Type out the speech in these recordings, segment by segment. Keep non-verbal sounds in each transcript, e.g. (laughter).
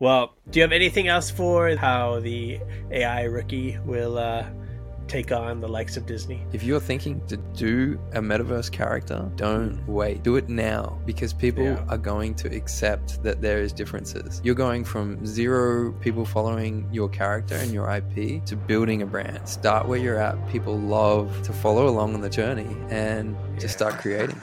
Well, do you have anything else for how the AI rookie will uh, take on the likes of Disney? If you're thinking to do a metaverse character, don't wait. Do it now because people Yeah. are going to accept that there is differences. You're going from zero people following your character and your IP to building a brand. Start where you're at. People love to follow along on the journey and just start creating.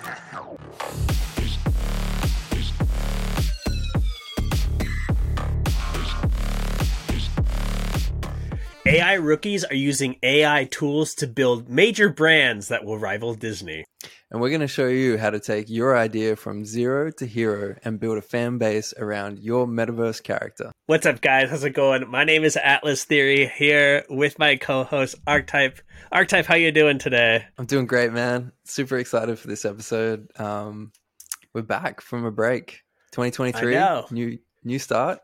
AI rookies are using AI tools to build major brands that will rival Disney. And we're going to show you how to take your idea from zero to hero and build a fan base around your metaverse character. What's up, guys? How's it going? My name is Atlas Theory here with my co-host Arktype. Arktype, how you doing today? I'm doing great, man. Super excited for this episode. Um, we're back from a break. 2023, I know. new new start,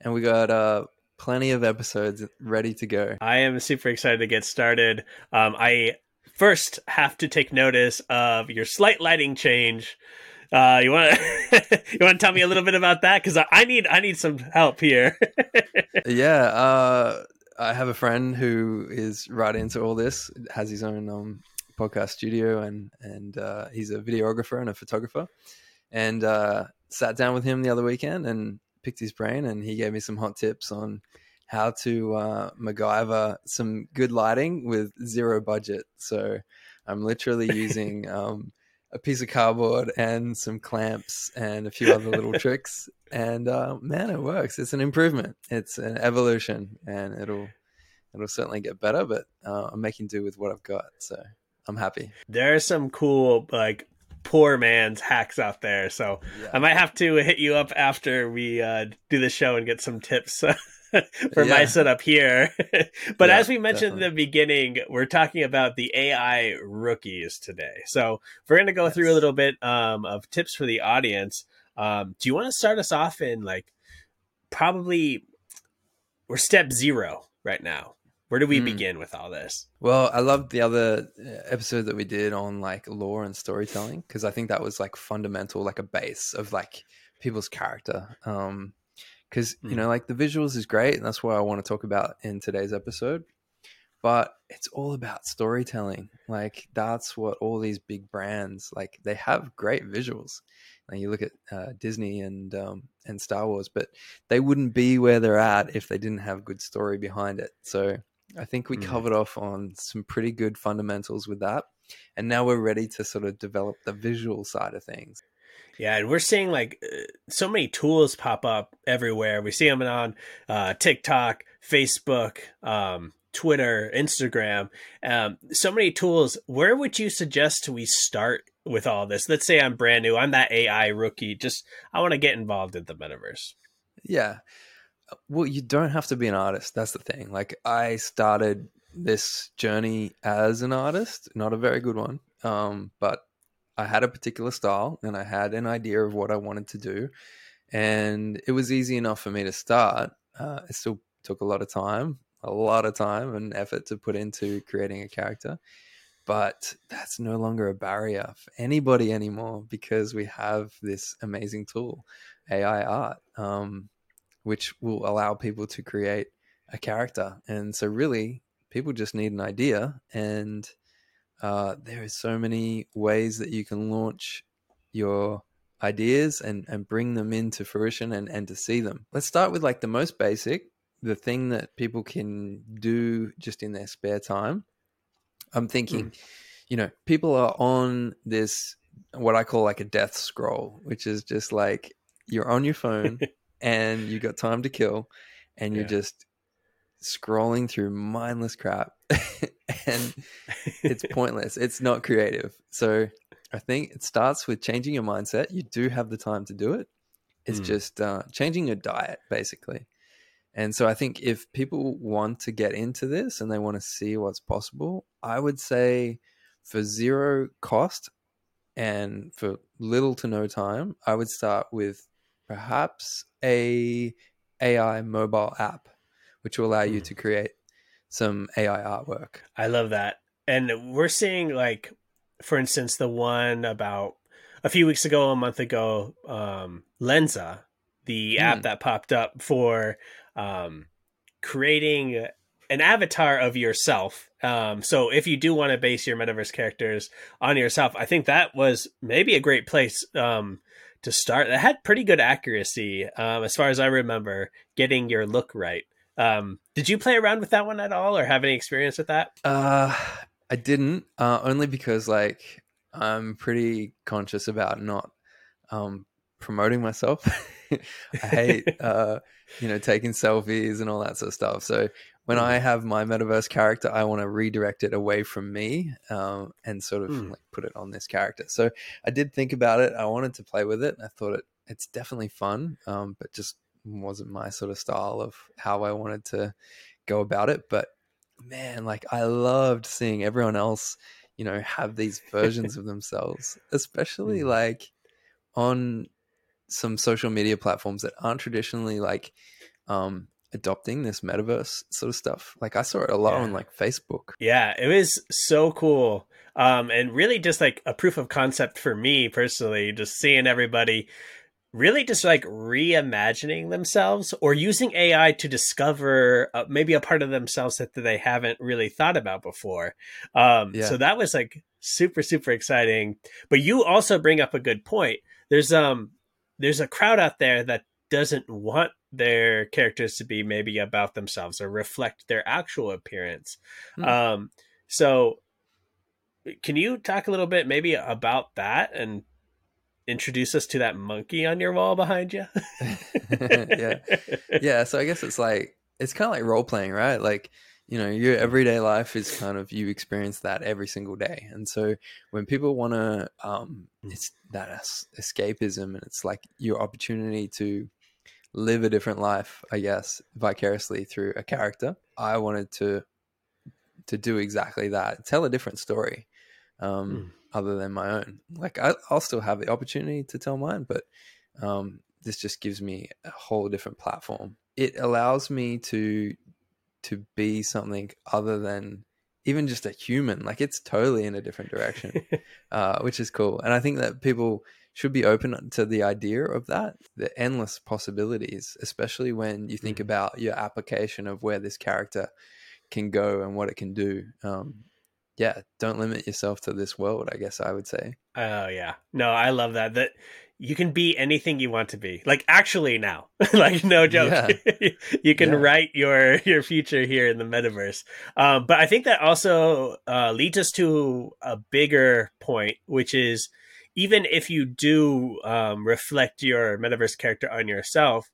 and we got uh, plenty of episodes ready to go. I am super excited to get started. Um, I first have to take notice of your slight lighting change. Uh, you want to (laughs) you want to tell me a little bit about that because I, I need I need some help here. (laughs) yeah, uh, I have a friend who is right into all this. Has his own um, podcast studio, and and uh, he's a videographer and a photographer. And uh, sat down with him the other weekend and picked his brain, and he gave me some hot tips on how to uh, MacGyver some good lighting with zero budget. So I'm literally (laughs) using um, a piece of cardboard and some clamps and a few other little (laughs) tricks. And uh, man, it works. It's an improvement. It's an evolution, and it'll it'll certainly get better. But uh, I'm making do with what I've got, so I'm happy. there are some cool like poor man's hacks out there, so I might have to hit you up after we uh, do the show and get some tips. (laughs) For my setup here. (laughs) but Yeah, as we mentioned in the beginning, we're talking about the AI rookies today. So we're going to go through a little bit um, of tips for the audience. Um, do you want to start us off in like probably we're step zero right now? Where do we Hmm. begin with all this? Well, I loved the other uh, episode that we did on like lore and storytelling because I think that was like fundamental, like a base of like people's character. Um, because you Mm. know, like the visuals is great, and that's what I want to talk about in today's episode. But it's all about storytelling. Like that's what all these big brands like. They have great visuals. And you look at uh, Disney and um, and Star Wars, but they wouldn't be where they're at if they didn't have good story behind it. So I think we Mm. covered off on some pretty good fundamentals with that. And now we're ready to sort of develop the visual side of things. Yeah, and we're seeing like uh, so many tools pop up everywhere. We see them on uh, TikTok, Facebook, um, Twitter, Instagram. Um, so many tools. Where would you suggest we start with all this? Let's say I'm brand new. I'm that AI rookie. Just I want to get involved in the metaverse. Yeah. Well, you don't have to be an artist. That's the thing. Like, I started this journey as an artist, not a very good one. Um, but I had a particular style and I had an idea of what I wanted to do. And it was easy enough for me to start. Uh, it still took a lot of time, a lot of time and effort to put into creating a character. But that's no longer a barrier for anybody anymore because we have this amazing tool, AI art. Um, which will allow people to create a character. And so, really, people just need an idea, and uh, are so many ways that you can launch your ideas and and bring them into fruition and and to see them. Let's start with like the most basic, the thing that people can do just in their spare time. I'm thinking, you know, people are on this what I call like a death scroll, which is just like you're on your phone (laughs) and you got time to kill and you're Yeah. just scrolling through mindless crap (laughs) and it's (laughs) pointless. It's not creative. So i think it starts with changing your mindset. You do have the time to do it. It's Mm. just uh, changing your diet basically. And so i think if people want to get into this and they want to see what's possible i would say for zero cost and for little to no time i would start with perhaps a AI mobile app, which will allow you Hmm. to create some AI artwork. I love that. And we're seeing like for instance the one about a few weeks ago, a month ago, um Lensa, the Hmm. app that popped up for um, creating an avatar of yourself. Um, so if you do want to base your metaverse characters on yourself, I think that was maybe a great place um, to start. That had pretty good accuracy, um, as far as I remember, getting your look right. Um, did you play around with that one at all, or have any experience with that? Uh, I didn't, uh, only because like I'm pretty conscious about not um, promoting myself. (laughs) I hate, (laughs) uh, you know, taking selfies and all that sort of stuff. So when I have my metaverse character, I want to redirect it away from me um, and sort of Mm. like put it on this character. So I did think about it. I wanted to play with it. I thought it it's definitely fun, um, but just wasn't my sort of style of how I wanted to go about it. But man, like I loved seeing everyone else, you know, have these versions of themselves, (laughs) especially Mm. like on some social media platforms that aren't traditionally like um adopting this metaverse sort of stuff. Like I saw it a lot on like Facebook. Yeah, it was so cool. Um, and really just like a proof of concept for me personally, just seeing everybody really just like reimagining themselves or using AI to discover uh, maybe a part of themselves that they haven't really thought about before. Um, Yeah. So that was like super, super exciting. But you also bring up a good point. There's um there's a crowd out there that doesn't want their characters to be maybe about themselves or reflect their actual appearance. Hmm. Um, so can you talk a little bit maybe about that and introduce us to that monkey on your wall behind you? (laughs) yeah. Yeah, so I guess it's like it's kind of like role playing, right? Like, you know, your everyday life is kind of you experience that every single day. And so when people want to um it's that es- escapism and it's like your opportunity to live a different life, I guess, vicariously through a character. I wanted to to do exactly that. Tell a different story. Um Mm. other than my own. Like I, I'll still have the opportunity to tell mine, but um, this just gives me a whole different platform. It allows me to to be something other than even just a human. Like it's totally in a different direction, (laughs) uh, which is cool. And I think that people should be open to the idea of that, the endless possibilities, especially when you think Mhm. about your application of where this character can go and what it can do. Um, yeah, don't limit yourself to this world. I guess I would say. Oh yeah. No, I love that. That you can be anything you want to be. Like actually now. (laughs) like no joke. (laughs) you can Yeah. write your your future here in the metaverse. Um, but I think that also uh, leads us to a bigger point, which is even if you do um, reflect your metaverse character on yourself,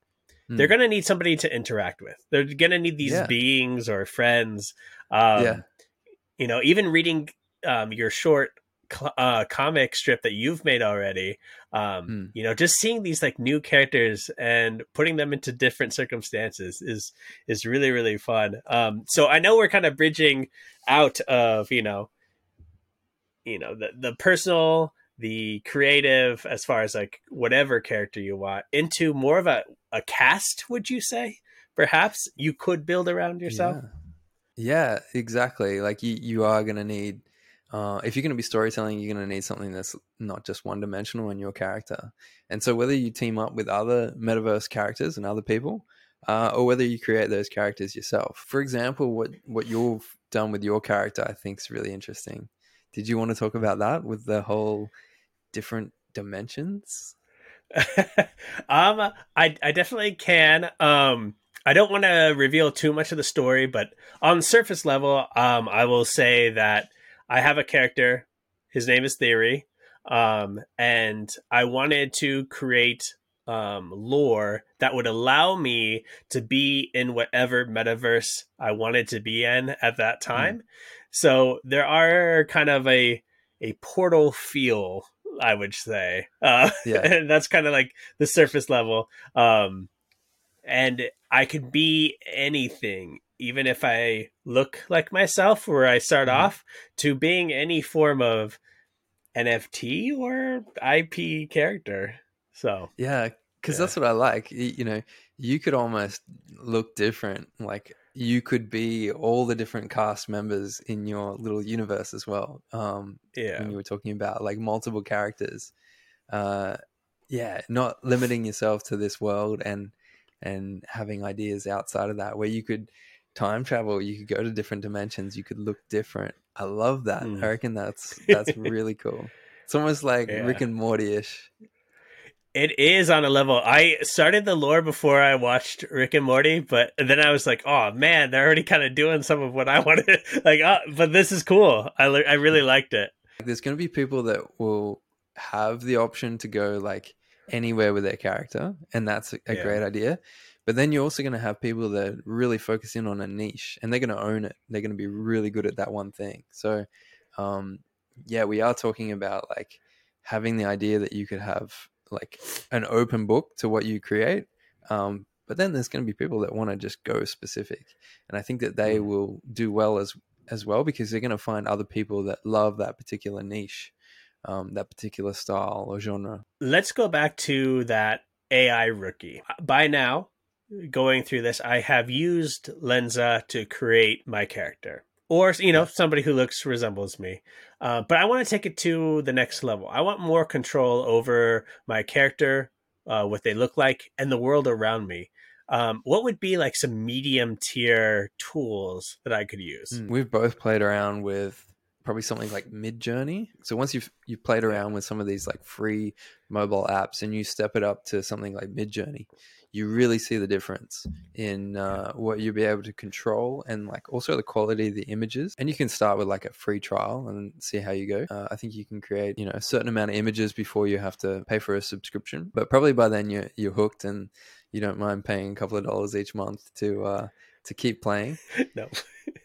Hmm. they're going to need somebody to interact with. They're going to need these Yeah. beings or friends. Um, Yeah. You know, even reading um, your short cl- uh, comic strip that you've made already. Um, Hmm. You know, just seeing these like new characters and putting them into different circumstances is is really really fun. Um, so I know we're kind of bridging out of you know, you know the the personal the creative as far as like whatever character you want into more of a, a cast would you say perhaps you could build around yourself Yeah, yeah exactly. Like you, you are going to need, uh, if you're going to be storytelling, you're going to need something that's not just one dimensional in your character. And so whether you team up with other metaverse characters and other people, uh, or whether you create those characters yourself. For example, what, what you've done with your character, I think is really interesting. Did you want to talk about that with the whole different dimensions? (laughs) um I I definitely can. Um I don't want to reveal too much of the story, but on surface level, um I will say that I have a character. His name is Theory. Um and I wanted to create um lore that would allow me to be in whatever metaverse I wanted to be in at that time. So there are kind of a a portal feel I would say. Uh, (laughs) Yeah. and that's kind of like the surface level. Um, and I could be anything, even if I look like myself, where I start Mhm. off, to being any form of NFT or IP character. So, Yeah, because Yeah. that's what I like. You know, you could almost look different. Like you could be all the different cast members in your little universe as well. Um, yeah. when you were talking about like multiple characters, uh, yeah, not limiting yourself to this world and and having ideas outside of that where you could time travel, you could go to different dimensions, you could look different. I love that. Mm. I reckon that's (laughs) that's really cool. It's almost like Yeah. Rick and Morty ish. It is on a level. I started the lore before I watched Rick and Morty, but then I was like, "Oh man, they're already kind of doing some of what I (laughs) wanted." like, oh, but this is cool. I li- I really liked it. There's going to be people that will have the option to go like anywhere with their character, and that's a, a Yeah. great idea. But then you're also going to have people that really focus in on a niche, and they're going to own it. They're going to be really good at that one thing. So, um, yeah, we are talking about like having the idea that you could have like an open book to what you create. Um, but then there's going to be people that want to just go specific, and I think that they Mm. will do well as as well because they're going to find other people that love that particular niche, um, that particular style or genre. Let's go back to that AI rookie. By now, going through this, I have used Lensa to create my character, or you know, somebody who looks resembles me. Uh, but I want to take it to the next level. I want more control over my character, uh, what they look like, and the world around me. Um, what would be like some medium tier tools that I could use? Mm. We've both played around with probably something like Midjourney. So once you've you've played around with some of these like free mobile apps and you step it up to something like Midjourney, you really see the difference in uh, what you'll be able to control and like also the quality of the images. And you can start with like a free trial and see how you go. Uh, I think you can create you know a certain amount of images before you have to pay for a subscription, but probably by then you're you're hooked and you don't mind paying a couple of dollars each month to uh, to keep playing. (laughs) No,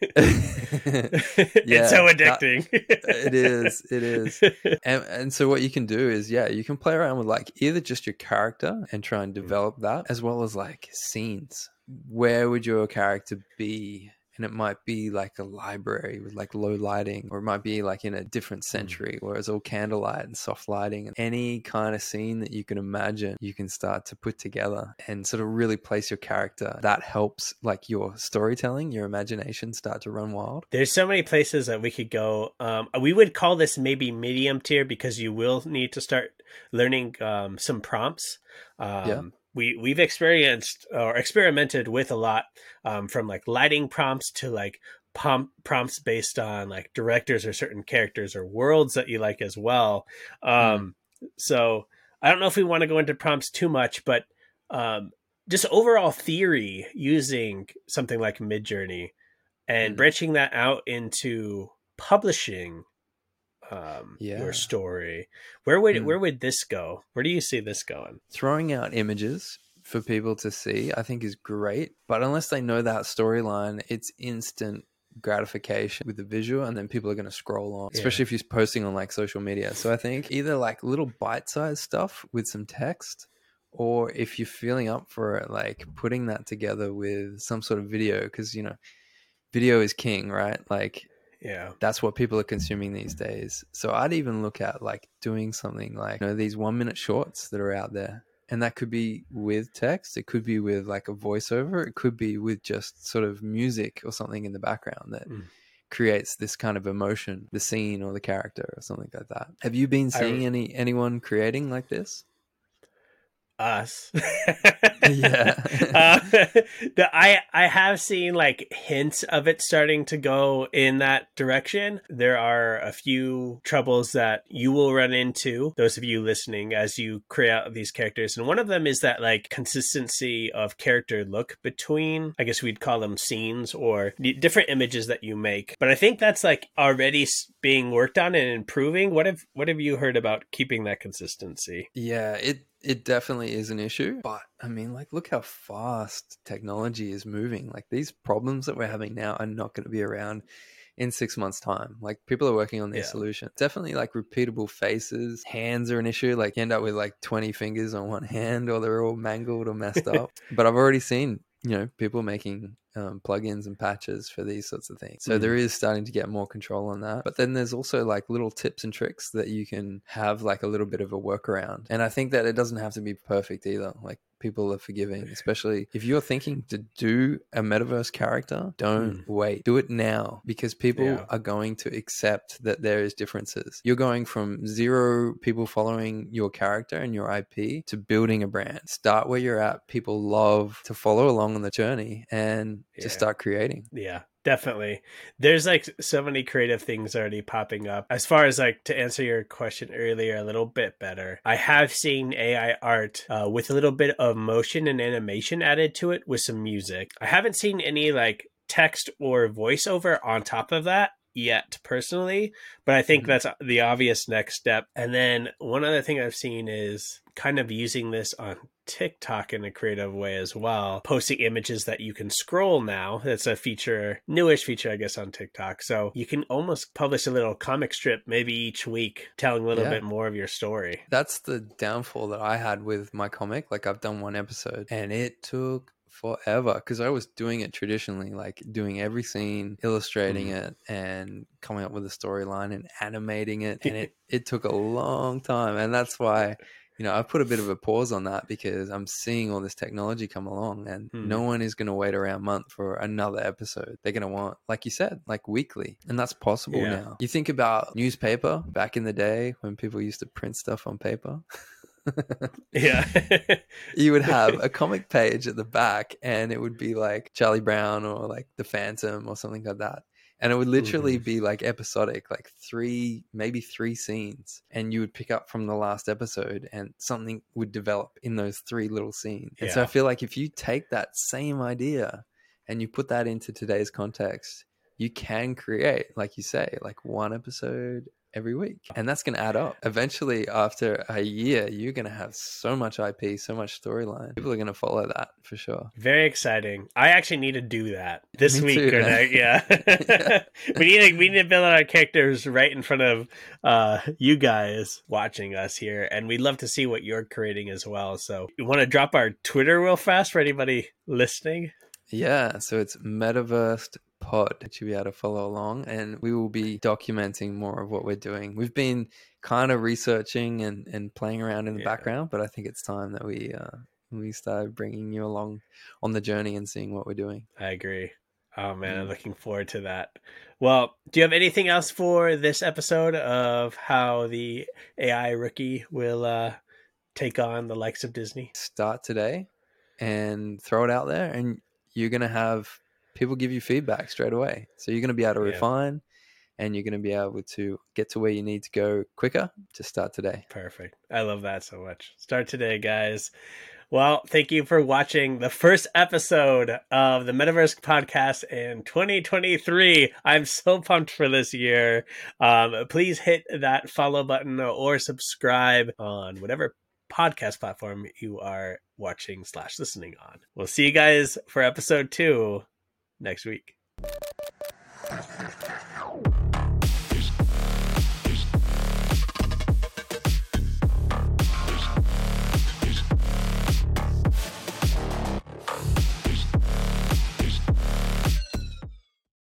(laughs) Yeah, it's so that- addicting. it is it is (laughs) and, and so what you can do is yeah you can play around with like either just your character and try and mm. develop that as well as like scenes where would your character be and it might be like a library with like low lighting or it might be like in a different century where it's all candlelight and soft lighting and any kind of scene that you can imagine you can start to put together and sort of really place your character that helps like your storytelling your imagination start to run wild There's so many places that we could go. Um, we would call this maybe medium tier because you will need to start learning um, some prompts. Um, Yeah. We we've experienced or experimented with a lot um, from like lighting prompts to like prompts based on like directors or certain characters or worlds that you like as well. Um, So I don't know if we want to go into prompts too much, but um, just overall theory using something like Midjourney and Mhm. branching that out into publishing um, Yeah. your story. Where would Mm. where would this go? Where do you see this going? throwing out images for people to see, I think is great. But unless they know that storyline, it's instant gratification with the visual and then people are going to scroll on Yeah. especially if you're posting on like social media so i think either like little bite-sized stuff with some text or if you're feeling up for it like putting that together with some sort of video because you know video is king right like Yeah. that's what people are consuming these days. So I'd even look at like doing something like you know these one minute shorts that are out there. And that could be with text, it could be with like a voiceover, it could be with just sort of music or something in the background that Mm. creates this kind of emotion, the scene or the character or something like that. Have you been I- seeing any anyone creating like this? Us. (laughs) (laughs) Yeah. Uh, (laughs) the, I I have seen like hints of it starting to go in that direction. There are a few troubles that you will run into, those of you listening, as you create these characters. And one of them is that like consistency of character look between, I guess we'd call them scenes or different images that you make. But I think that's like already being worked on and improving. What have what have you heard about keeping that consistency? Yeah, it it definitely is an issue. But I mean, like, look how fast technology is moving. Like, these problems that we're having now are not going to be around in six months' time. Like, people are working on these Yeah. solutions. Definitely, like, repeatable faces. Hands are an issue. Like, you end up with like 20 fingers on one hand, or they're all mangled or messed (laughs) up. but I've already seen, you know, people making um, plugins and patches for these sorts of things. So Mm. there is starting to get more control on that. But then there's also like little tips and tricks that you can have like a little bit of a workaround. And I think that it doesn't have to be perfect either. Like people are forgiving, (laughs) especially if you're thinking to do a metaverse character, don't wait. Do it now because people Yeah. are going to accept that there is differences. You're going from zero people following your character and your IP to building a brand. Start where you're at. People love to follow along on the journey and Yeah. just start creating. Yeah, definitely. There's like so many creative things already popping up. As far as like to answer your question earlier a little bit better, I have seen AI art uh, with a little bit of motion and animation added to it with some music. I haven't seen any like text or voiceover on top of that yet personally but i think Mhm. that's the obvious next step and then one other thing i've seen is kind of using this on TikTok in a creative way as well, posting images that you can scroll now. That's a feature, newish feature, I guess, on TikTok. So you can almost publish a little comic strip maybe each week, telling a little Yeah. bit more of your story. That's the downfall that I had with my comic. Like I've done one episode and it took forever because I was doing it traditionally, like doing every scene, illustrating Mhm. it, and coming up with a storyline and animating it. And it (laughs) it took a long time, and that's why. You know, I put a bit of a pause on that because I'm seeing all this technology come along, and Hmm. no one is going to wait around a month for another episode. They're going to want, like you said, like weekly, and that's possible Yeah. now. You think about newspaper back in the day when people used to print stuff on paper. (laughs) (laughs) Yeah. (laughs) you would have (laughs) a comic page at the back and it would be like Charlie Brown or like The Phantom or something like that. And it would literally Mhm. be like episodic, like three, maybe three scenes. And you would pick up from the last episode and something would develop in those three little scenes. And so I feel like if you take that same idea and you put that into today's context, you can create, like you say, like one episode every week. And that's going to add up. Eventually, after a year, you're going to have so much IP, so much storyline. People are going to follow that for sure. Very exciting. I actually need to do that this Me week too, or Yeah. (laughs) Yeah. (laughs) we need to we need to build our characters right in front of uh you guys watching us here. And we'd love to see what you're creating as well. So you want to drop our Twitter real fast for anybody listening? Yeah. So it's Metaverse Pod that you'll be able to follow along. And we will be documenting more of what we're doing. We've been kind of researching and, and playing around in the Yeah. background, but I think it's time that we, uh, we start bringing you along on the journey and seeing what we're doing. I agree. Oh man, I'm Mm. looking forward to that. Well, do you have anything else for this episode of how the AI rookie will uh take on the likes of Disney? start today and throw it out there and you're going to have people give you feedback straight away so you're going to be able to Yeah. refine and you're going to be able to get to where you need to go quicker to start today Perfect. I love that so much. Start today, guys. Well, thank you for watching the first episode of the Metaverse podcast in 2023. I'm so pumped for this year. Um, please hit that follow button or subscribe on whatever podcast platform you are watching slash listening on. We'll see you guys for episode two next week.